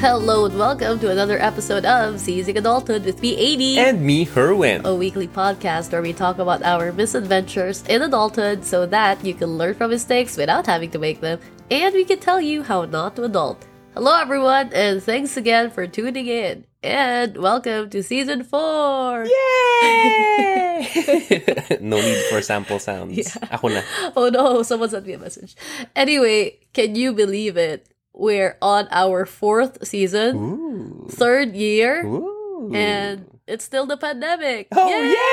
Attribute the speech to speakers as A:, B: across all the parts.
A: Hello and welcome to another episode of Seizing Adulthood with me, AD.
B: And me, Herwin.
A: a weekly podcast where we talk about our misadventures in adulthood so that you can learn from mistakes without having to make them, and we can tell you how not to adult. Hello, everyone, and thanks again for tuning in. And welcome to season four.
B: Yay! no need for sample sounds. Ako na.
A: Oh no, someone sent me a message. Anyway, can you believe it? We're on our fourth season,
B: Ooh.
A: third year,
B: Ooh.
A: and it's still the pandemic.
B: Oh,
A: Yay!
B: yay!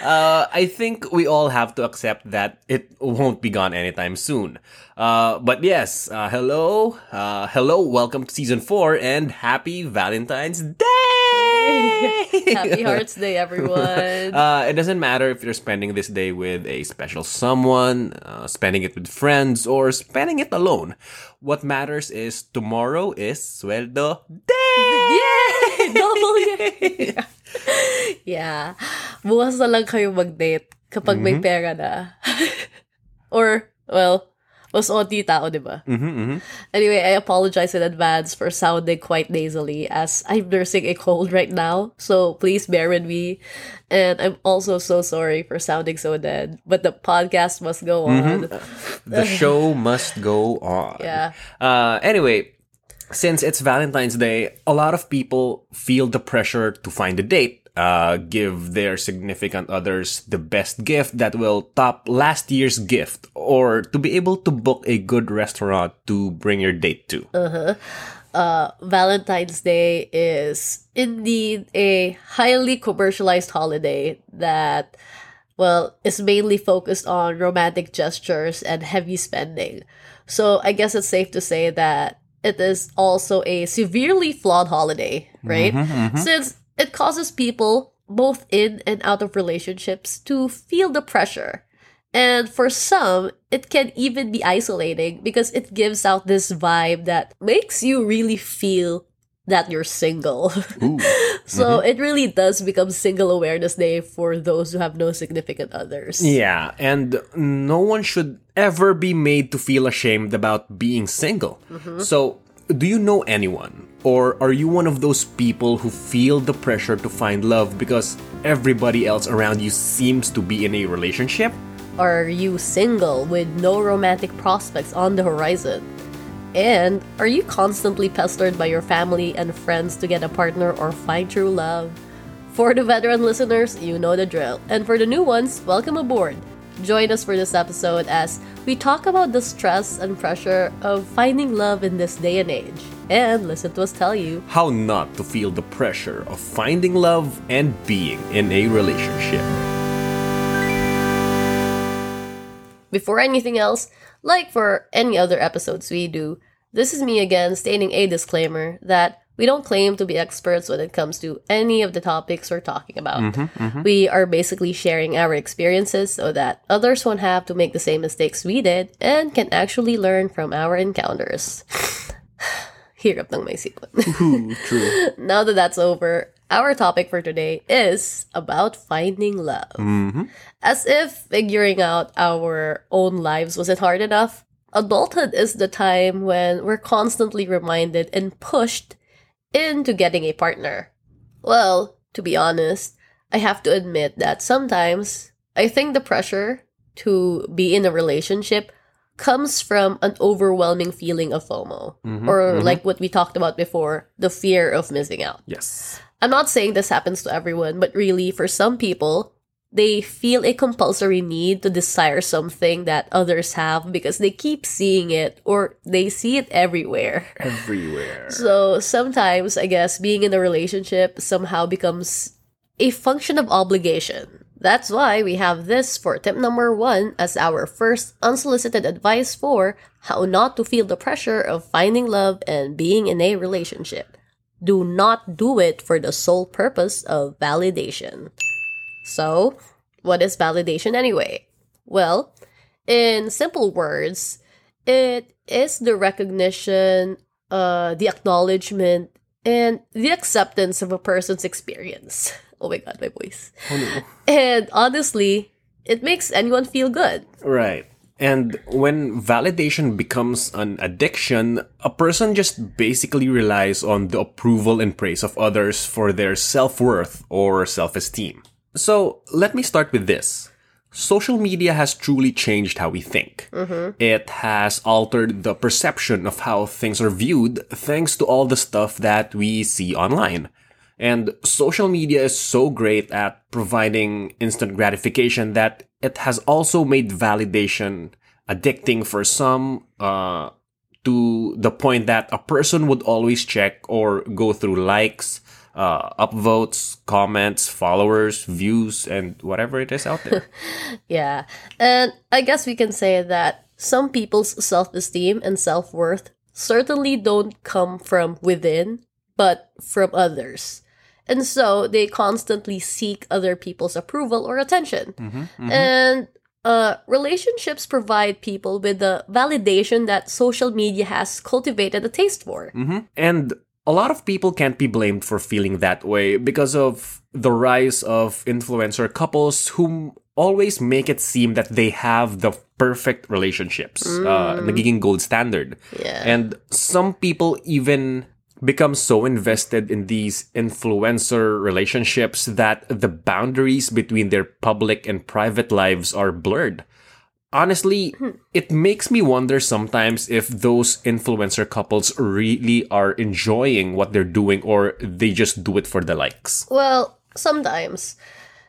B: uh, I think we all have to accept that it won't be gone anytime soon. Uh, but yes, uh, hello, uh, hello, welcome to season four, and happy Valentine's Day!
A: Happy Hearts Day, everyone.
B: Uh, it doesn't matter if you're spending this day with a special someone, uh, spending it with friends, or spending it alone. What matters is tomorrow is Sueldo Day!
A: Yay! Double yay! yeah. Bukas na lang kayo mag-date kapag may pera na. or, well, mas onti tao, di ba?
B: Mm-hmm,
A: Anyway, I apologize in advance for sounding quite nasally as I'm nursing a cold right now, so please bear with me. And I'm also so sorry for sounding so dead, but the podcast must go on.
B: The show must go on.
A: Yeah.
B: Uh, anyway, since it's Valentine's Day, a lot of people feel the pressure to find a date, uh, give their significant others the best gift that will top last year's gift, or to be able to book a good restaurant to bring your date to.
A: Uh uh Valentine's Day is indeed a highly commercialized holiday that, well, is mainly focused on romantic gestures and heavy spending. So I guess it's safe to say that it is also a severely flawed holiday, right? Since it causes people, both in and out of relationships, to feel the pressure. And for some, it can even be isolating because it gives out this vibe that makes you really feel that you're single. So mm-hmm. it really does become Single Awareness Day for those who have no significant others.
B: Yeah, and no one should ever be made to feel ashamed about being single. Mm-hmm. So, do you know anyone? Or are you one of those people who feel the pressure to find love because everybody else around you seems to be in a relationship?
A: Are you single with no romantic prospects on the horizon? And are you constantly pestered by your family and friends to get a partner or find true love? For the veteran listeners, you know the drill. And for the new ones, welcome aboard. Join us for this episode as we talk about the stress and pressure of finding love in this day and age. And listen to us tell you
B: How not to feel the pressure of finding love and being in a relationship.
A: Before anything else, like for any other episodes we do, this is me again stating a disclaimer that we don't claim to be experts when it comes to any of the topics we're talking about. Mm-hmm, mm-hmm. We are basically sharing our experiences so that others won't have to make the same mistakes we did and can actually learn from our encounters. Hirap ng may sipon.
B: True.
A: now that that's over, our topic for today is about finding love. Mm-hmm. As if figuring out our own lives wasn't hard enough, adulthood is the time when we're constantly reminded and pushed into getting a partner. Well, to be honest, I have to admit that sometimes I think the pressure to be in a relationship comes from an overwhelming feeling of FOMO, mm-hmm, or mm-hmm. like what we talked about before, the fear of missing out.
B: Yes.
A: I'm not saying this happens to everyone, but really, for some people, they feel a compulsory need to desire something that others have because they keep seeing it or they see it everywhere.
B: Everywhere.
A: So sometimes, I guess, being in a relationship somehow becomes a function of obligation. That's why we have this for tip number one as our first unsolicited advice for how not to feel the pressure of finding love and being in a relationship. Do not do it for the sole purpose of validation. So, what is validation anyway? Well, in simple words, it is the recognition, uh, the acknowledgement, and the acceptance of a person's experience. Oh my god, my voice.
B: Oh, no.
A: And honestly, it makes anyone feel good.
B: Right. And when validation becomes an addiction, a person just basically relies on the approval and praise of others for their self-worth or self-esteem. So let me start with this. Social media has truly changed how we think. It has altered the perception of how things are viewed thanks to all the stuff that we see online. And social media is so great at providing instant gratification that it has also made validation addicting for some, uh, to the point that a person would always check or go through likes, uh, upvotes, comments, followers, views, and whatever it is out there.
A: Yeah. And I guess we can say that some people's self esteem and self worth certainly don't come from within, but from others. And so they constantly seek other people's approval or attention. And uh, relationships provide people with the validation that social media has cultivated a taste for.
B: And a lot of people can't be blamed for feeling that way because of the rise of influencer couples who always make it seem that they have the perfect relationships, uh, nagiging gold standard.
A: Yeah.
B: And some people even become so invested in these influencer relationships that the boundaries between their public and private lives are blurred. Honestly, hmm. it makes me wonder sometimes if those influencer couples really are enjoying what they're doing or they just do it for the likes.
A: Well, sometimes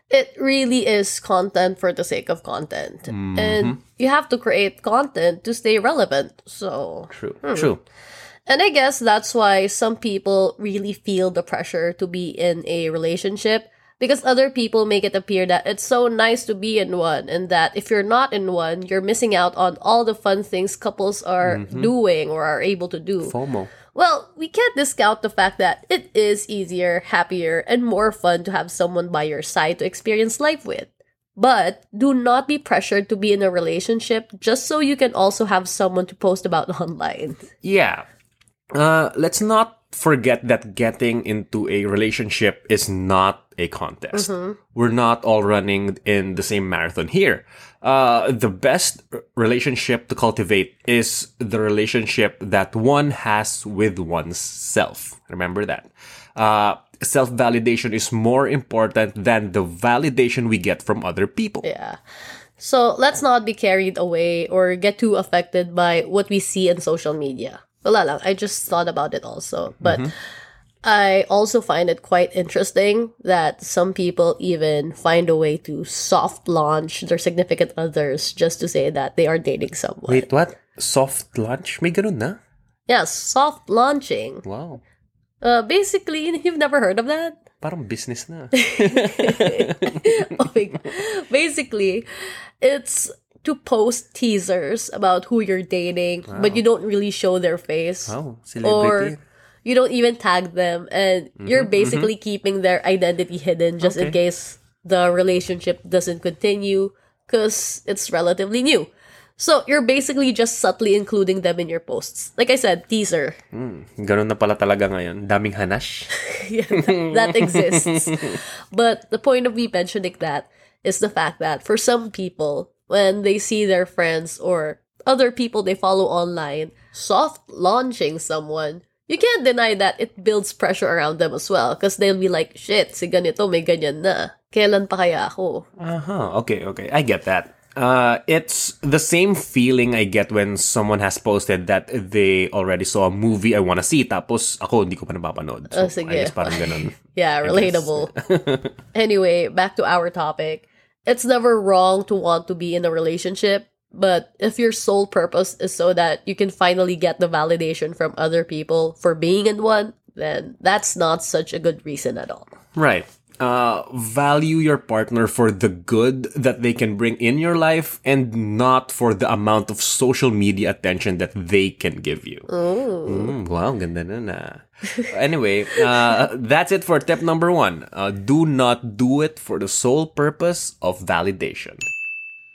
A: it really is content for the sake of content. Mm-hmm. And you have to create content to stay relevant. So,
B: True. Hmm. True.
A: and I guess that's why some people really feel the pressure to be in a relationship because other people make it appear that it's so nice to be in one and that if you're not in one, you're missing out on all the fun things couples are mm-hmm. doing or are able to do.
B: FOMO.
A: Well, we can't discount the fact that it is easier, happier, and more fun to have someone by your side to experience life with. But do not be pressured to be in a relationship just so you can also have someone to post about online.
B: Yeah. Uh, let's not forget that getting into a relationship is not a contest. We're not all running in the same marathon here. Uh, the best relationship to cultivate is the relationship that one has with one's self. Remember that. Uh, self validation is more important than the validation we get from other people.
A: Yeah. So let's not be carried away or get too affected by what we see in social media. Wala lang, I just thought about it also. But I also find it quite interesting that some people even find a way to soft launch their significant others just to say that they are dating someone.
B: Wait, what? Soft lunch? May ganun na?
A: Yeah, soft launching.
B: Wow.
A: Uh, basically, you've never heard of that?
B: Parang business na.
A: Oh. Basically, it's to post teasers about who you're dating, but you don't really show their face.
B: Wow,
A: Or you don't even tag them, and mm-hmm, you're basically mm-hmm. keeping their identity hidden just in case the relationship doesn't continue because it's relatively new. So you're basically just subtly including them in your posts. Like I said, teaser.
B: Hmm, ganun na pala talaga ngayon. Daming hanash.
A: yeah, that, that exists. But the point of me mentioning that is the fact that for some people, when they see their friends or other people they follow online soft launching someone, you can't deny that it builds pressure around them as well because they'll be like, shit, si ganito may ganyan na. Kailan pa kaya ako?
B: Uh-huh. Okay, okay. I get that. Uh, it's the same feeling I get when someone has posted that they already saw a movie I wanna see, tapos ako hindi ko pa napapanood. So,
A: Oh, sige.
B: I guess parang ganun.
A: Yeah, relatable. anyway, back to our topic. It's never wrong to want to be in a relationship, but if your sole purpose is so that you can finally get the validation from other people for being in one, then that's not such a good reason at all.
B: Right. Uh, value your partner for the good that they can bring in your life and not for the amount of social media attention that they can give you. Mm, wow, ganda nun ah. anyway, uh, that's it for tip number one. Uh, do not do it for the sole purpose of validation.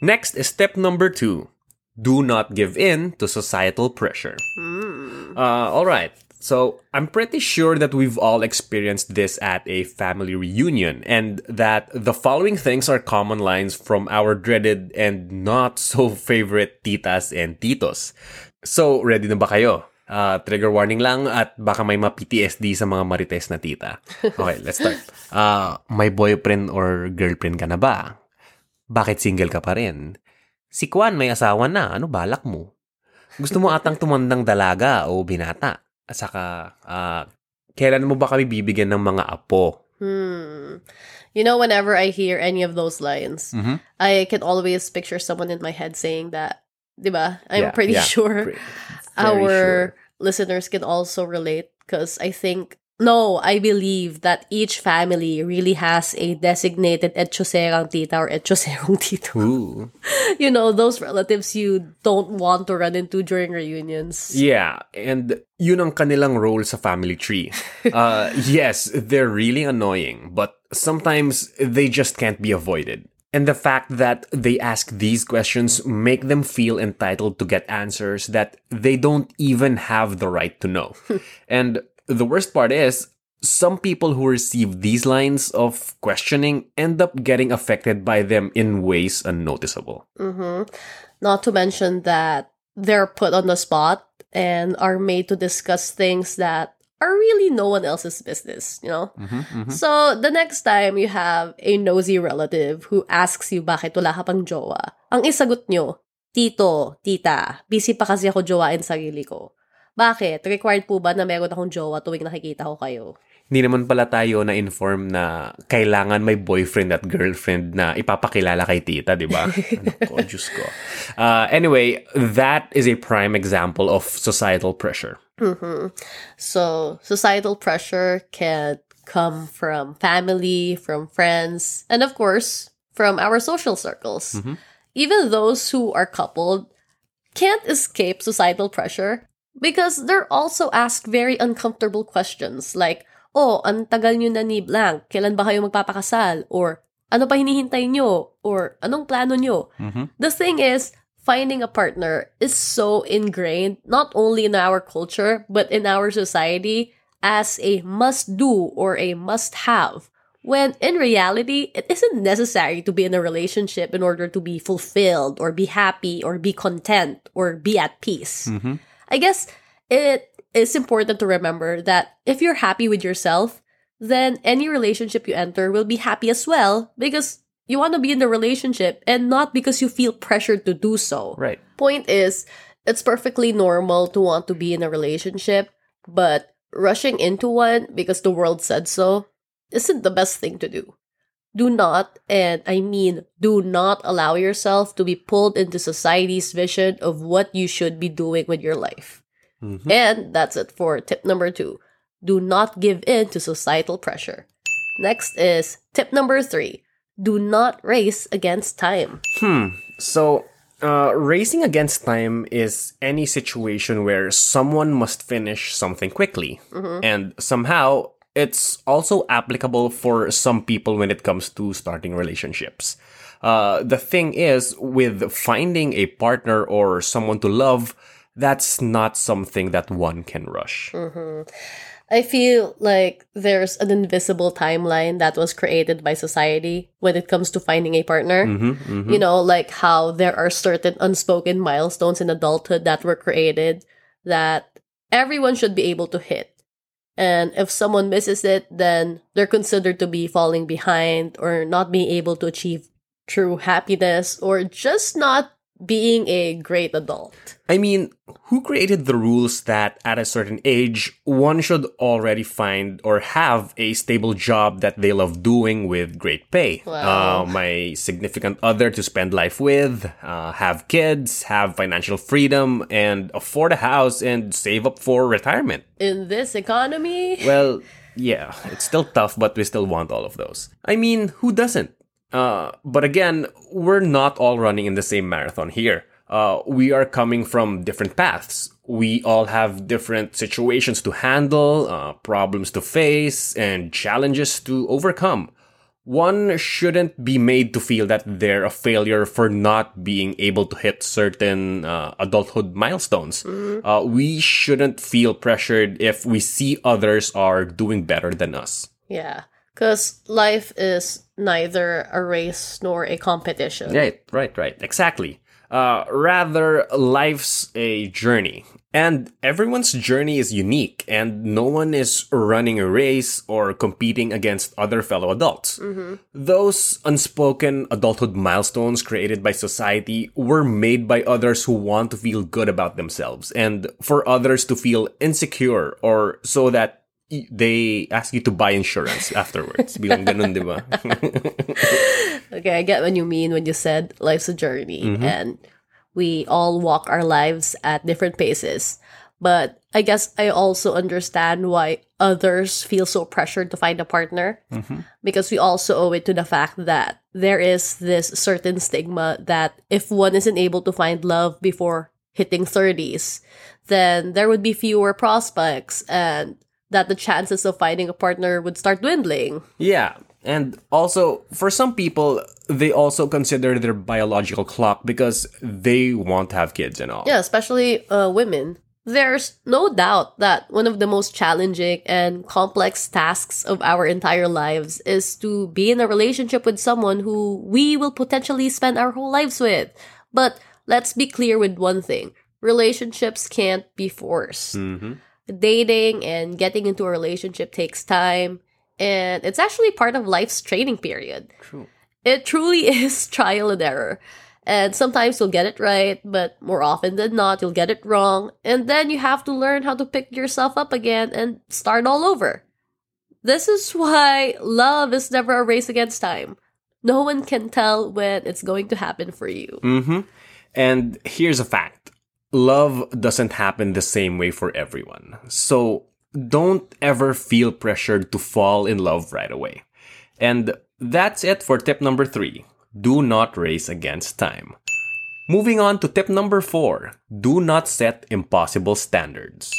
B: Next is step number two. Do not give in to societal pressure. Uh, all right. So I'm pretty sure that we've all experienced this at a family reunion and that the following things are common lines from our dreaded and not so favorite titas and titos. So, ready na ba kayo? Uh, trigger warning lang at baka may ma-PTSD sa mga marites na tita. Okay, let's start. Uh, may boyfriend or girlfriend ka na ba? Bakit single ka pa rin? Si Kwan may asawa na, ano balak mo? Gusto mo atang tumandang dalaga o binata? At saka, uh, kailan mo ba kami bibigyan ng mga apo?
A: Hmm. You know, whenever I hear any of those lines,
B: Mhm.
A: I can always picture someone in my head saying that, diba? I'm
B: Yeah,
A: pretty
B: yeah.
A: sure
B: Very
A: our
B: sure.
A: listeners can also relate because I think no, I believe that each family really has a designated etchoserang tita or etchoserong tito.
B: Ooh.
A: you know, those relatives you don't want to run into during reunions.
B: Yeah, and yun ang kanilang role sa family tree. Uh, yes, they're really annoying, but sometimes they just can't be avoided. And the fact that they ask these questions make them feel entitled to get answers that they don't even have the right to know. and the worst part is, some people who receive these lines of questioning end up getting affected by them in ways unnoticeable.
A: hmm Not to mention that they're put on the spot and are made to discuss things that are really no one else's business, you know? So, the next time you have a nosy relative who asks you bakit wala ka pang jowa, ang isagot nyo, Tito, tita, busy pa kasi ako jowain sarili ko. Bakit? Required po ba na meron akong jowa tuwing nakikita ko kayo?
B: Hindi naman pala tayo na-inform na kailangan may boyfriend at girlfriend na ipapakilala kay tita, di ba? ano ko, Diyos ko. Uh, anyway, that is a prime example of societal pressure.
A: So, societal pressure can come from family, from friends, and of course, from our social circles. Even those who are coupled can't escape societal pressure because they're also asked very uncomfortable questions like, Oh, ang tagal nyo na ni blank, kailan ba kayo magpapakasal? Or, ano pa hinihintay nyo? Or, anong plano nyo? Mm-hmm. The thing is, finding a partner is so ingrained not only in our culture but in our society as a must do or a must have when in reality it isn't necessary to be in a relationship in order to be fulfilled or be happy or be content or be at peace mm-hmm. I guess it is important to remember that if you're happy with yourself then any relationship you enter will be happy as well because you want to be in the relationship and not because you feel pressured to do so.
B: Right.
A: Point is, it's perfectly normal to want to be in a relationship, but rushing into one because the world said so isn't the best thing to do. Do not, and I mean do not allow yourself to be pulled into society's vision of what you should be doing with your life. And that's it for tip number two. Do not give in to societal pressure. Next is tip number three. Do not race against time. Hmm.
B: So, uh, racing against time is any situation where someone must finish something quickly. And somehow, it's also applicable for some people when it comes to starting relationships. Uh, the thing is, with finding a partner or someone to love, that's not something that one can rush. Mm-hmm.
A: I feel like there's an invisible timeline that was created by society when it comes to finding a partner. Mm-hmm, mm-hmm. You know, like how there are certain unspoken milestones in adulthood that were created that everyone should be able to hit. And if someone misses it, then they're considered to be falling behind or not being able to achieve true happiness or just not being a great adult.
B: I mean, who created the rules that at a certain age, one should already find or have a stable job that they love doing with great pay?
A: Wow.
B: Uh, my significant other to spend life with, uh, have kids, have financial freedom, and afford a house and save up for retirement.
A: In this economy,
B: Well, yeah, it's still tough, but we still want all of those. I mean, who doesn't? Uh, but again, we're not all running in the same marathon here. Uh, we are coming from different paths. We all have different situations to handle, uh, problems to face, and challenges to overcome. one shouldn't be made to feel that they're a failure for not being able to hit certain uh, adulthood milestones. Uh, we shouldn't feel pressured if we see others are doing better than us.
A: Yeah. Because life is neither a race nor a competition.
B: Right, right, right. Exactly. Uh, rather, life's a journey. And everyone's journey is unique, and no one is running a race or competing against other fellow adults. Those unspoken adulthood milestones created by society were made by others who want to feel good about themselves, and for others to feel insecure, or so that they ask you to buy insurance afterwards. Bilang ganun, di ba?
A: Okay, I get what you mean when you said life's a journey mm-hmm. and we all walk our lives at different paces. But I guess I also understand why others feel so pressured to find a partner mm-hmm. because we also owe it to the fact that there is this certain stigma that if one isn't able to find love before hitting 30s, then there would be fewer prospects and that the chances of finding a partner would start dwindling.
B: Yeah. And also, for some people, they also consider their biological clock because they want to have kids and all.
A: Yeah, especially uh, women. There's no doubt that one of the most challenging and complex tasks of our entire lives is to be in a relationship with someone who we will potentially spend our whole lives with. But let's be clear with one thing relationships can't be forced. Dating and getting into a relationship takes time, and it's actually part of life's training period.
B: True.
A: It truly is trial and error. And sometimes you'll get it right, but more often than not, you'll get it wrong. And then you have to learn how to pick yourself up again and start all over. This is why love is never a race against time. No one can tell when it's going to happen for you.
B: Mm-hmm. And here's a fact. Love doesn't happen the same way for everyone. So don't ever feel pressured to fall in love right away. And that's it for tip number three. Do not race against time. Moving on to tip number four. Do not set impossible standards.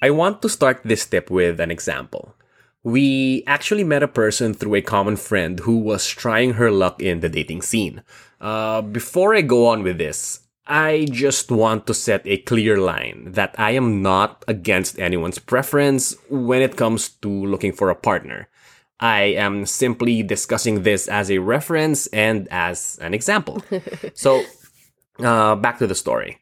B: I want to start this tip with an example. We actually met a person through a common friend who was trying her luck in the dating scene. Uh, before I go on with this, I just want to set a clear line that I am not against anyone's preference when it comes to looking for a partner. I am simply discussing this as a reference and as an example. so, uh, back to the story.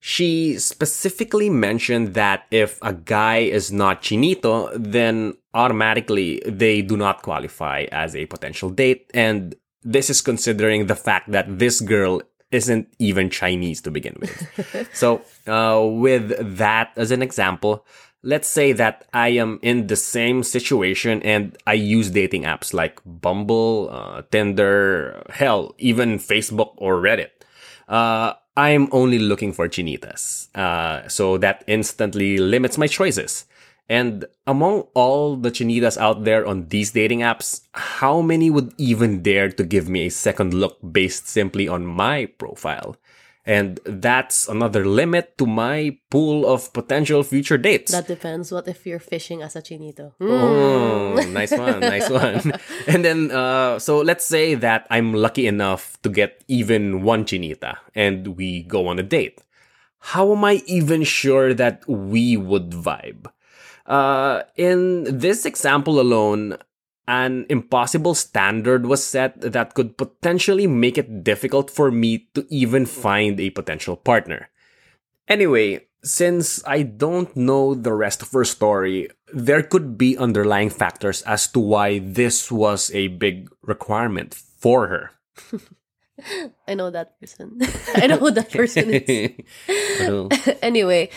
B: She specifically mentioned that if a guy is not chinito, then automatically they do not qualify as a potential date. And this is considering the fact that this girl isn't even Chinese to begin with. so, uh, with that as an example, let's say that I am in the same situation and I use dating apps like Bumble, uh, Tinder, hell, even Facebook or Reddit. Uh, I'm only looking for chinitas. Uh, so that instantly limits my choices. And among all the chinitas out there on these dating apps, how many would even dare to give me a second look based simply on my profile? And that's another limit to my pool of potential future dates.
A: That depends. What if you're fishing as a chinito?
B: Oh, nice one, nice one. And then, uh, so let's say that I'm lucky enough to get even one chinita and we go on a date. How am I even sure that we would vibe? Uh, in this example alone, an impossible standard was set that could potentially make it difficult for me to even find a potential partner. Anyway, since I don't know the rest of her story, there could be underlying factors as to why this was a big requirement for her.
A: I know that person. I know who that person is. Anyway,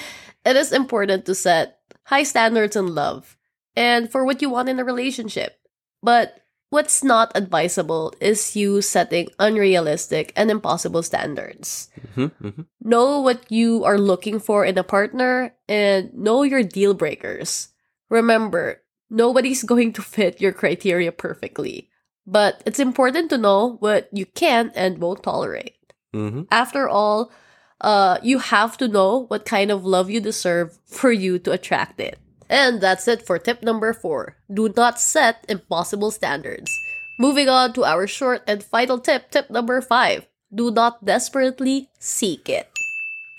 A: it is important to set high standards in love and for what you want in a relationship. But what's not advisable is you setting unrealistic and impossible standards.
B: Mhm, mhm.
A: Know what you are looking for in a partner and know your deal breakers. Remember, nobody's going to fit your criteria perfectly, but it's important to know what you can and won't tolerate.
B: Mhm.
A: After all, uh, you have to know what kind of love you deserve for you to attract it. And that's it for tip number four. Do not set impossible standards. Moving on to our short and final tip, tip number five do not desperately seek it.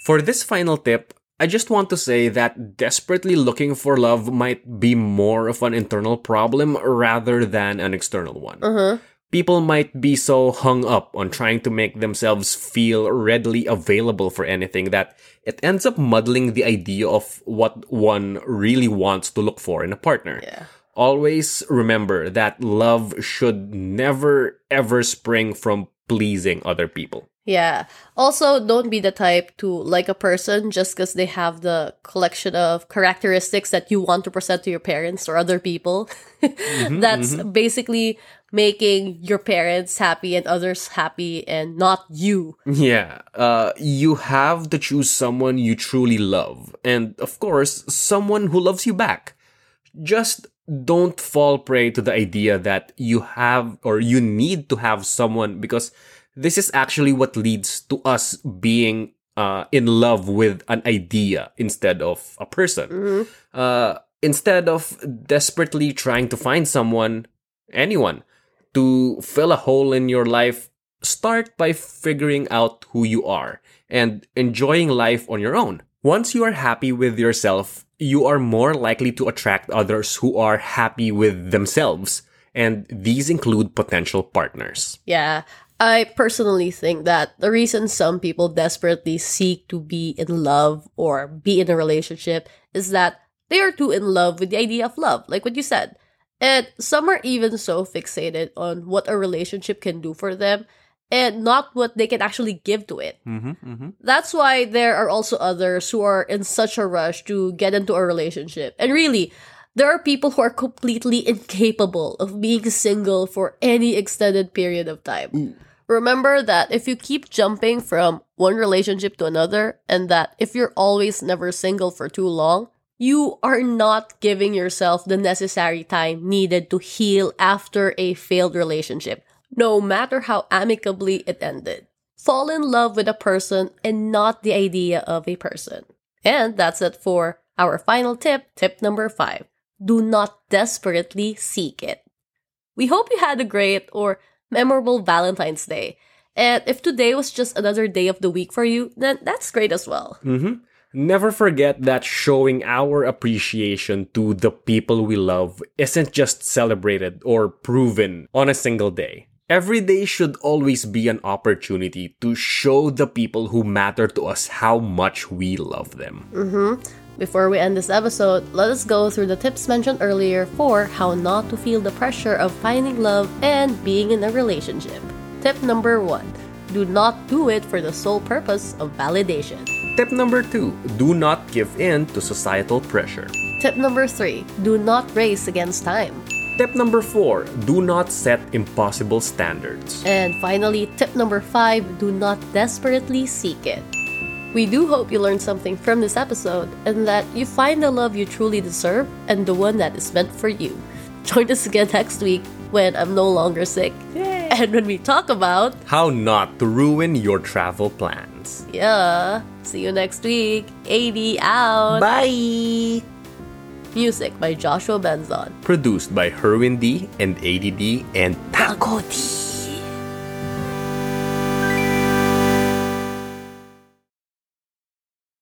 B: For this final tip, I just want to say that desperately looking for love might be more of an internal problem rather than an external one.
A: Uh-huh.
B: People might be so hung up on trying to make themselves feel readily available for anything that it ends up muddling the idea of what one really wants to look for in a partner.
A: Yeah.
B: Always remember that love should never ever spring from pleasing other people.
A: Yeah. Also, don't be the type to like a person just because they have the collection of characteristics that you want to present to your parents or other people. Mm-hmm, That's mm-hmm. basically making your parents happy and others happy and not you.
B: Yeah, uh, you have to choose someone you truly love, and of course, someone who loves you back. Just don't fall prey to the idea that you have or you need to have someone because this is actually what leads to us being uh, in love with an idea instead of a person. Uh, instead of desperately trying to find someone, anyone, to fill a hole in your life, start by figuring out who you are and enjoying life on your own. Once you are happy with yourself, you are more likely to attract others who are happy with themselves. And these include potential partners.
A: Yeah. I personally think that the reason some people desperately seek to be in love or be in a relationship is that they are too in love with the idea of love, like what you said. And some are even so fixated on what a relationship can do for them and not what they can actually give to it.
B: Mm-hmm, mm-hmm.
A: That's why there are also others who are in such a rush to get into a relationship. And really, there are people who are completely incapable of being single for any extended period of time. Remember that if you keep jumping from one relationship to another, and that if you're always never single for too long, you are not giving yourself the necessary time needed to heal after a failed relationship, no matter how amicably it ended. Fall in love with a person and not the idea of a person. And that's it for our final tip, tip number five. Do not desperately seek it. We hope you had a great or memorable Valentine's Day. And if today was just another day of the week for you, then that's great as well.
B: Mm-hmm. Never forget that showing our appreciation to the people we love isn't just celebrated or proven on a single day. Every day should always be an opportunity to show the people who matter to us how much we love them.
A: Mm-hmm. Before we end this episode, let us go through the tips mentioned earlier for how not to feel the pressure of finding love and being in a relationship. Tip number one do not do it for the sole purpose of validation.
B: Tip number two do not give in to societal pressure.
A: Tip number three do not race against time.
B: Tip number four do not set impossible standards.
A: And finally, tip number five do not desperately seek it. We do hope you learned something from this episode and that you find the love you truly deserve and the one that is meant for you. Join us again next week when I'm no longer sick and when we talk about
B: how not to ruin your travel plans.
A: Yeah. See you next week. AD out.
B: Bye.
A: Music by Joshua Benzon.
B: Produced by Herwin D and ADD and
A: Taco D.